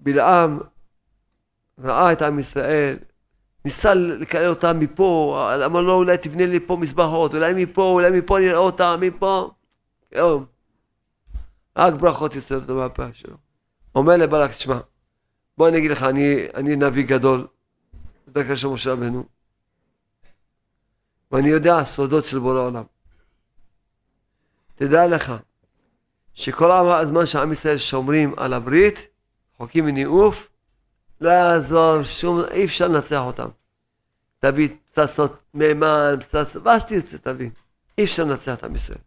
בלעם ראה את עם ישראל ניסה לקלל אותם מפה, אמר לו אולי תבנה לי פה מזבחות, אולי מפה, אולי מפה נראה אותם, מפה. היום. רק ברכות יוצאות אותו מהפה שלו. אומר לבלק, תשמע, בוא אני אגיד לך, אני, אני נביא גדול, בדרך כלל של משה רבנו, ואני יודע סודות של בורא עולם. תדע לך, שכל הזמן שעם ישראל שומרים על הברית, חוקים וניאוף, לא יעזור שום, אי אפשר לנצח אותם. תביא פצצות מימן, פצצות, מה שתרצה תביא. אי אפשר לנצח את עם ישראל.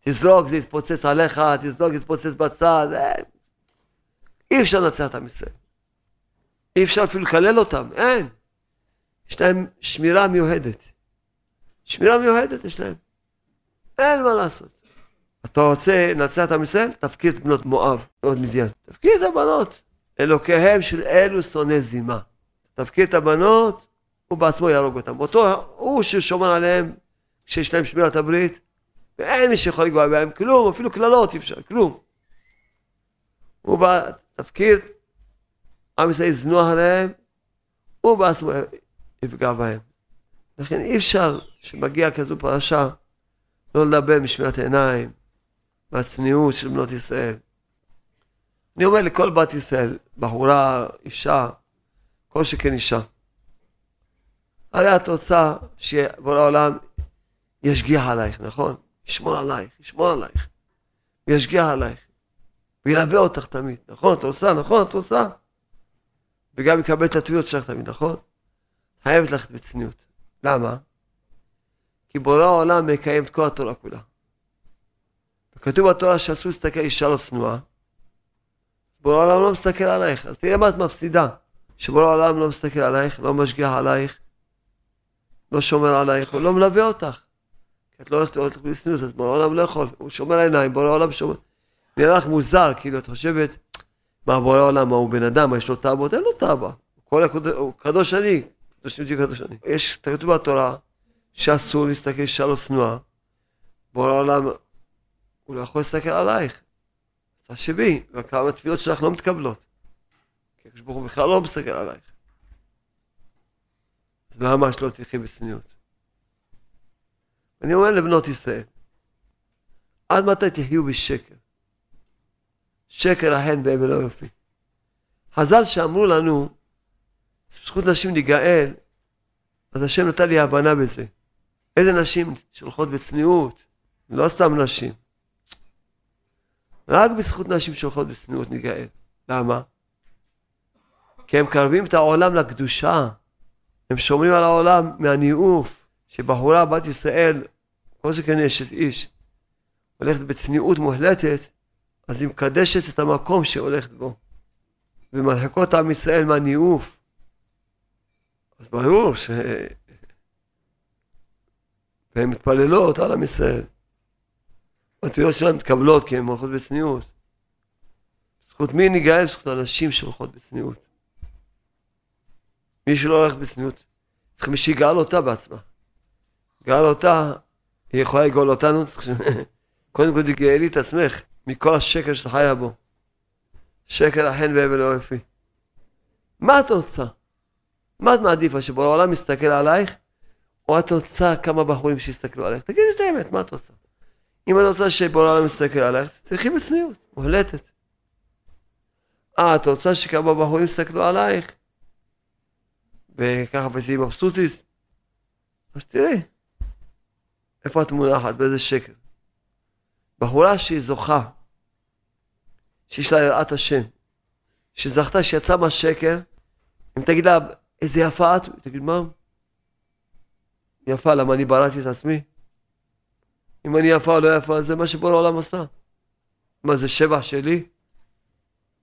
תזרוק, זה יתפוצץ עליך, תזרוק, יתפוצץ בצד. אה, אי אפשר לנצח את עם ישראל. אי אפשר אפילו לקלל אותם, אין. יש להם שמירה מיוחדת. שמירה מיוחדת יש להם. אין מה לעשות. אתה רוצה לנצח את עם ישראל? תפקיד את בנות מואב, עוד מדיין. תפקיד את הבנות. אלוקיהם של אלו שונא זימה. תפקיד את הבנות, הוא בעצמו יהרוג אותם. אותו, הוא ששומר עליהם כשיש להם שמירת הברית, ואין מי שיכול לגוע בהם כלום, אפילו קללות אי אפשר, כלום. הוא בא, תפקיד, עם ישראל יזנוח עליהם, הוא בעצמו יפגע בהם. לכן אי אפשר שמגיע כזו פרשה לא לדבר משמירת עיניים, מהצניעות של בנות ישראל. אני אומר לכל בת ישראל, בחורה, אישה, כל שכן אישה. הרי את רוצה שבורא העולם ישגיח עלייך, נכון? ישמור עלייך, ישמור עלייך. וישגיח עלייך. וילווה אותך תמיד, נכון? את רוצה, נכון? את רוצה? וגם יקבל את התביעות שלך תמיד, נכון? חייבת ללכת בצניעות. למה? כי בורא העולם מקיים את כל התורה כולה. וכתוב בתורה שאסור להסתכל אישה לא צנועה. בורא העולם לא מסתכל עלייך, אז תראה מה את מפסידה. שבורא העולם לא מסתכל עלייך, לא משגיח עלייך, לא שומר עלייך, הוא לא מלווה אותך. כי את לא הולכת לראות לך בצניעות, אז בורא העולם לא יכול, הוא שומר עיניים, בורא העולם שומר. נראה לך מוזר, כאילו את חושבת, מה בורא העולם, מה הוא בן אדם, מה יש לו תאוות? אין לו תאווה. הוא קדוש אני, קדוש אני, קדוש אני. יש, כתוב בתורה, שאסור להסתכל אישה לא צנועה. בורא העולם, הוא לא יכול להסתכל עלייך. תחשבי, וכמה התפילות שלך לא מתקבלות. כי הקדוש ברוך הוא בכלל לא מסתכל עלייך. אז למה שלא תלכי בצניעות? אני אומר לבנות ישראל, עד מתי תחיו בשקר? שקר ההן בהם ולא יופי. חז"ל שאמרו לנו, זכות נשים להיגאל, אז השם נתן לי הבנה בזה. איזה נשים שהולכות בצניעות, לא סתם נשים. רק בזכות נשים שהולכות בצניעות ניגאל. למה? כי הם קרבים את העולם לקדושה. הם שומרים על העולם מהניאוף, שבחורה בת ישראל, כל שכן אשת איש, הולכת בצניעות מוחלטת, אז היא מקדשת את המקום שהולכת בו. ומרחקות עם ישראל מהניאוף. אז ברור ש... והן מתפללות על עם ישראל. התפילות שלהן מתקבלות כי הן הולכות בצניעות. זכות מי ניגאל? זכות הנשים שהולכות בצניעות. מי שלא הולך בצניעות, צריך מי שיגאל אותה בעצמה. גאל אותה, היא יכולה לגאול אותנו, צריך ש... קודם כל תגאלי את עצמך מכל השקר שאתה חיה בו. שקר החן והבל האופי. מה את רוצה? מה את מעדיפה? שבעולם מסתכל עלייך או את רוצה כמה בחורים שיסתכלו עליך? תגידי את האמת, מה את רוצה? אם את רוצה שבעולם מסתכל עליך, תלכי בצניעות, מוחלטת. אה, את רוצה שכמה בחורים יסתכלו עלייך? וככה ותהיי מבסוטית? אז תראי, איפה את מונחת, באיזה שקר. בחורה שהיא זוכה, שיש לה יראת השם, שזכתה שיצאה מהשקר, אם תגיד לה, איזה יפה את, תגיד, מה? יפה, למה אני בראתי את עצמי? אם אני יפה או לא יפה, זה מה שבורא העולם עשה. מה, זה שבע שלי?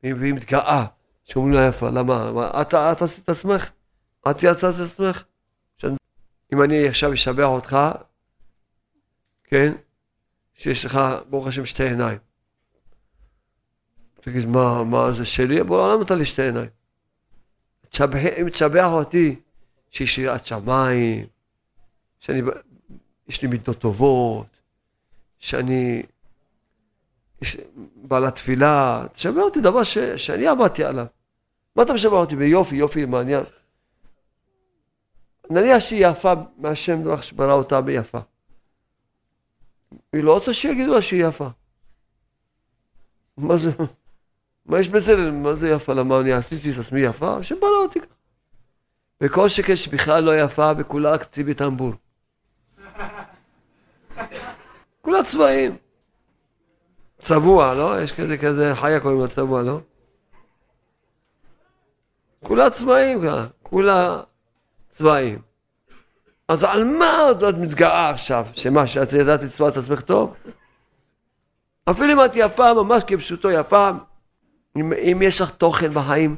והיא מתגאה שאומרים לה יפה, למה? מה, את, את עשית את עצמך? את יצאת את עצמך? אם אני עכשיו אשבח אותך, כן? שיש לך, ברוך השם, שתי עיניים. תגיד, מה, מה זה שלי? בורא העולם נתן לי שתי עיניים. אם תשבח אותי, שיש לי יראת שמיים, שאני, יש לי מידות טובות, שאני יש, בעל התפילה, תשמע אותי דבר ש, שאני עבדתי עליו. מה אתה משמע אותי ביופי, יופי מעניין? נניח שהיא יפה מהשם דרך שברא אותה ביפה. היא לא רוצה שיגידו לה שהיא יפה. מה זה, מה יש בזה, מה זה יפה? למה אני עשיתי את עצמי יפה? ברא אותי. וכל שכן שבכלל לא יפה וכולה רק ציבי טמבור. כולה צבעים. צבוע, לא? יש כזה כזה חיה קוראים לה צבוע, לא? כולה צבעים, כולה צבעים. אז על מה עוד את מתגאה עכשיו? שמה, שאת ידעת לצבוע את עצמך טוב? אפילו אם את יפה, ממש כפשוטו יפה, אם, אם יש לך תוכן בחיים,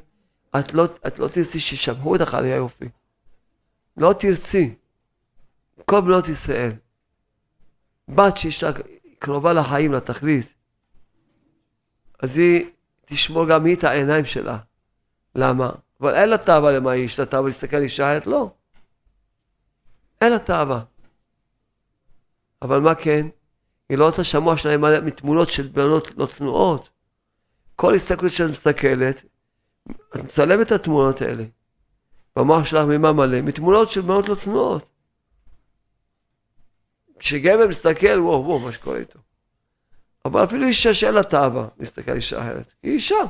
את לא, את לא תרצי שישבחו אותך על היופי. לא תרצי. כל בנות ישראל, בת שיש לה קרובה לחיים, לתכלית, אז היא תשמור גם היא את העיניים שלה. למה? אבל אין לה תאווה למה היא, יש לה תאווה להסתכל על אישה אחרת? לא. אין לה תאווה. אבל מה כן? היא לא רוצה שהמוח שלה ימלא מתמונות של בנות לא צנועות. כל הסתכלות שאת מסתכלת, את מצלמת את התמונות האלה. במוח שלך ממה מלא? מתמונות של בנות לא צנועות. כשגבר מסתכל, וואו, וואו, מה שקורה איתו. אבל אפילו אישה שאין לה תאווה להסתכל על אישה אחרת, היא אישה.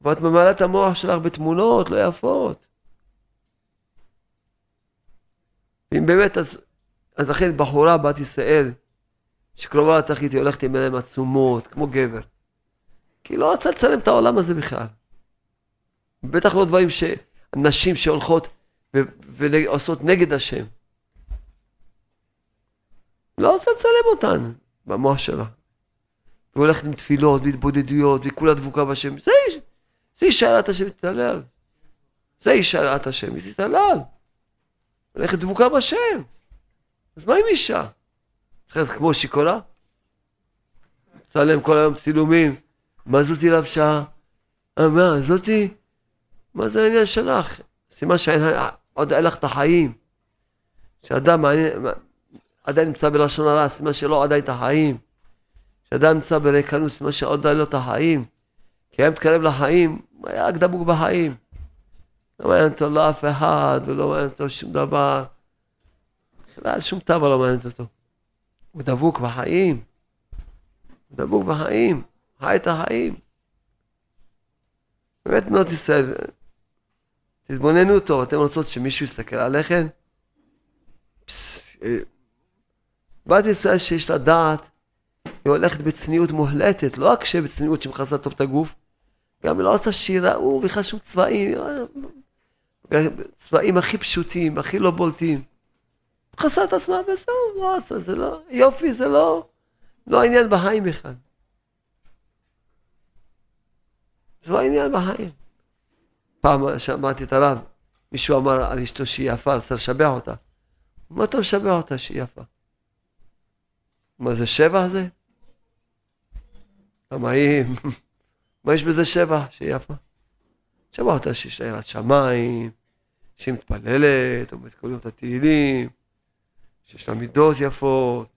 ואת ממלאה את המוח שלך בתמונות לא יפות. ואם באמת, אז, אז לכן בחורה בת ישראל, שקרובה לתחתית, היא הולכת עם עיניים עצומות, כמו גבר. כי לא רוצה לצלם את העולם הזה בכלל. בטח לא דברים שנשים שהולכות ועושות נגד השם. לא רוצה לצלם אותן במוח שלה. והולכת עם תפילות והתבודדויות, והיא כולה דבוקה בשם. זה, זה אישה יראת השם תתעלל. זה אישה יראת השם, היא תתעלל. הולכת דבוקה בשם. אז מה עם אישה? צריכה להיות כמו שיכורה? צלם כל היום צילומים. מה זאתי לבשה? מה, זאתי? מה זה העניין שלך? סימן שעוד אין לך את החיים. שאדם עדיין נמצא בלשון הרע, סימן שלא עדיין את החיים. שאדם נמצא בריקנות, סימן שעוד אין לו את החיים. כי היה מתקרב לחיים, היה רק דבוק בחיים. לא מעניין אותו לא אף אחד, ולא מעניין אותו שום דבר. בכלל שום טבע לא מעניינת אותו. הוא דבוק בחיים. הוא דבוק בחיים. חי את החיים. באמת בנות ישראל, תתבוננו טוב, אתם רוצות שמישהו יסתכל עליכם? אה, בת ישראל שיש לה דעת, היא הולכת בצניעות מוחלטת, לא רק שבצניעות שמכסה טוב את הגוף, גם היא לא רוצה שיראו בכלל שום צבעים, צבעים הכי פשוטים, הכי לא בולטים. מכסה את עצמה וזהו, לא עשה, זה לא, יופי זה לא, לא העניין בחיים בכלל. זה לא העניין בחיים. פעם שמעתי את הרב, מישהו אמר על אשתו שהיא יפה, רצה לשבח אותה. מה אתה משבח אותה שהיא יפה? מה זה שבח זה? למה היא... מה יש בזה שבח שהיא יפה? שבח אותה לה יראת שמיים, שהיא מתפללת, אומרת כל יום את התהילים, שיש לה מידות יפות,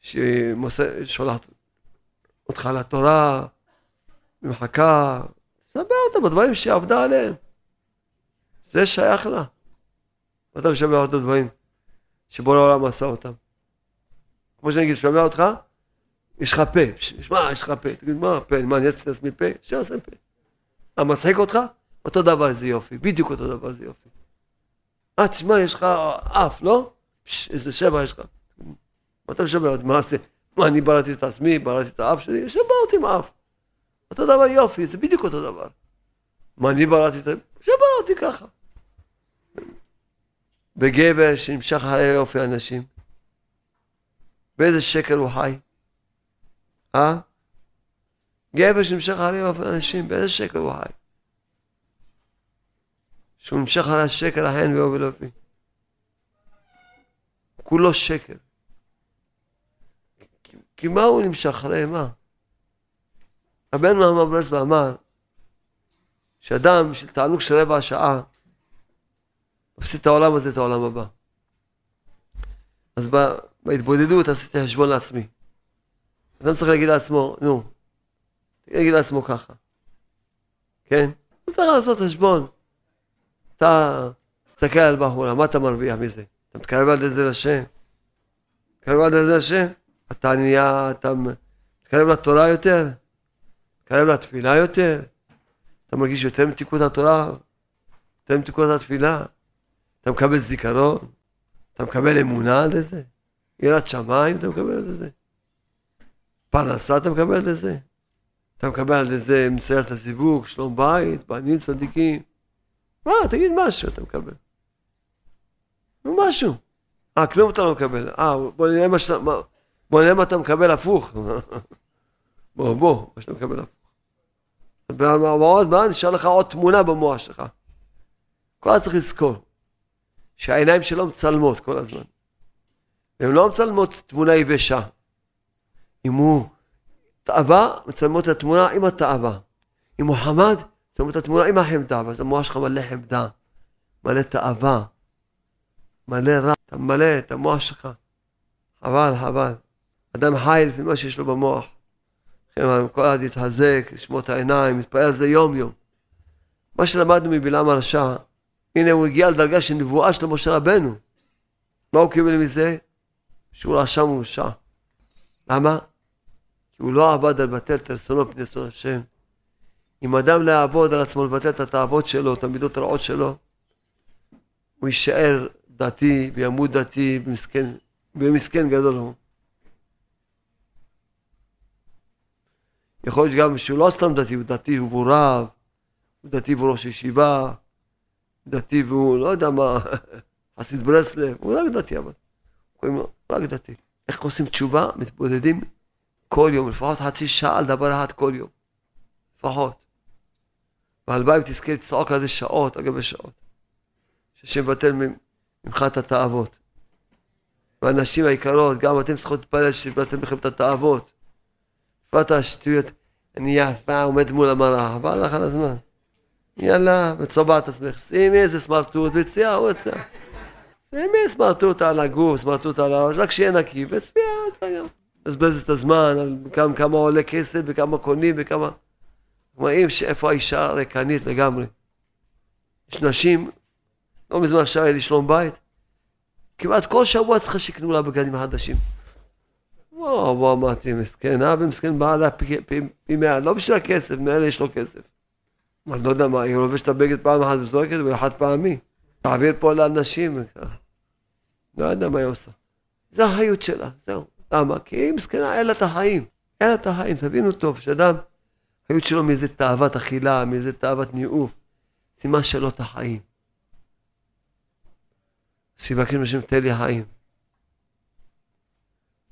שהיא שולחת אותך לתורה, ומחכה, סבר אותה בדברים שהיא עבדה עליהם. זה שייך לה. ואתה משמע אותו דברים שבוא לעולם עשה אותם. כמו שאני אגיד, שומע אותך, יש לך פה, שמע, יש לך פה, תגיד, מה פה, מה, אני אעשה את עצמי פה? שיעשה פה. מה, מצחיק אותך? אותו דבר זה יופי, בדיוק אותו דבר זה יופי. אה, תשמע, יש לך אף, לא? איזה שבע יש לך. מה אתה משמע? מה עושה? מה, אני בראתי את עצמי, בראתי את האף שלי? שבע אותי עם האף. אותו דבר יופי, זה בדיוק אותו דבר. מה, אני בראתי את זה? שבא אותי ככה. בגבר שנמשך אחרי יופי אנשים. באיזה שקר הוא חי? אה? גבר שנמשך אחרי אנשים, באיזה שקר הוא חי? שהוא נמשך על השקר החן ואובל אופי. כולו שקר. כי מה הוא נמשך אחרי מה? רבנו אמר ברס ואמר שאדם של תענוג של רבע שעה מפסיד את העולם הזה, את העולם הבא. אז בהתבודדות עשיתי חשבון לעצמי. אדם צריך להגיד לעצמו, נו, להגיד לעצמו ככה, כן? הוא צריך לעשות חשבון. אתה תסתכל על בחורה, מה אתה מרוויח מזה? אתה מתקרב על זה לשם? מתקרב על זה לשם? אתה נהיה, אתה מתקרב לתורה יותר? מתקרב לתפילה יותר? אתה מרגיש יותר מתיקות התורה? יותר מתיקות התפילה? אתה מקבל זיכרון? אתה מקבל אמונה על זה? יראת שמיים אתה מקבל על זה? פרנסה אתה מקבל על זה? אתה מקבל על זה מסיית הזיווג, שלום בית, בנים צדיקים? מה, תגיד משהו אתה מקבל. נו משהו. אה, כלום אתה לא מקבל. אה, בוא נראה מה שאתה, בוא נראה מה אתה מקבל הפוך. בוא, בוא, מה שאתה מקבל הפוך. ועוד מה, נשאר לך עוד תמונה במוח שלך. כל הזמן צריך לזכור שהעיניים שלו מצלמות כל הזמן. והן לא מצלמות תמונה יבשה. אם הוא תאווה, מצלמות את התמונה עם התאווה. אם הוא חמד, מצלמות את התמונה עם החמדה, ואז המוח שלך מלא חמדה, מלא תאווה, מלא רע, אתה מלא את המוח שלך. חבל, חבל. אדם חי לפי מה שיש לו במוח. כל אחד יתחזק, לשמור את העיניים, יתפעל על זה יום יום. מה שלמדנו מבלעם הרשע, הנה הוא הגיע לדרגה של נבואה של משה רבנו. מה הוא קיבל מזה? שהוא רשע מורשע. למה? כי הוא לא עבד על בטל את רצונו פני רצון השם. אם אדם לא יעבוד על עצמו לבטל את התאוות שלו, את המידות הרעות שלו, הוא יישאר דתי וימות דתי ומסכן, ומסכן גדול הוא. יכול להיות גם שהוא לא סתם דתי, הוא דתי והוא רב, הוא דתי והוא ראש ישיבה, דתי והוא לא יודע מה, חסיד ברסלב, הוא רק דתי אבל. קוראים לו רק דתי. איך עושים תשובה? מתבודדים כל יום, לפחות חצי שעה על דבר אחד כל יום. לפחות. והלוואי ותזכה לצעוק על זה שעות על גבי שעות. שהשם מבטל ממך את התאוות. והנשים היקרות, גם אתם צריכות להתפלל שיבטל מכם את התאוות. בפרט השטויות, אני יפה, עומד מול המראה, עבר לך על הזמן. יאללה, וצובע את עצמך, שימי איזה סמרטוט וצביעה הוא יצא. שימי סמרטוט על הגוף, סמרטוט על הראש, רק שיהיה נקי, וצביעה יצא גם. מבזבז את הזמן על כמה, כמה עולה כסף וכמה קונים וכמה... רואים שאיפה האישה ריקנית לגמרי. יש נשים, לא מזמן עכשיו היה לי שלום בית, כמעט כל שבוע צריכה שיקנו לה בגדים חדשים. וואו, וואו, אמרתי, מסכנה ומסכן בעלה פי מאה, לא בשביל הכסף, מאלה יש לו כסף. אני לא יודע מה, היא לובשת את הבגד פעם אחת וזורקת ולחד פעמי. תעביר פה לאנשים. לא יודע מה היא עושה. זה החיות שלה, זהו. למה? כי היא מסכנה, אין לה את החיים. אין לה את החיים, תבינו טוב, שאדם, החיות שלו מאיזה תאוות אכילה, מאיזה תאוות ניאוף, סימן שלו את החיים. שיבקש השם תן לי חיים.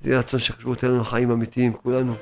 יהי רצון שחשבו תן לנו חיים אמיתיים, כולנו.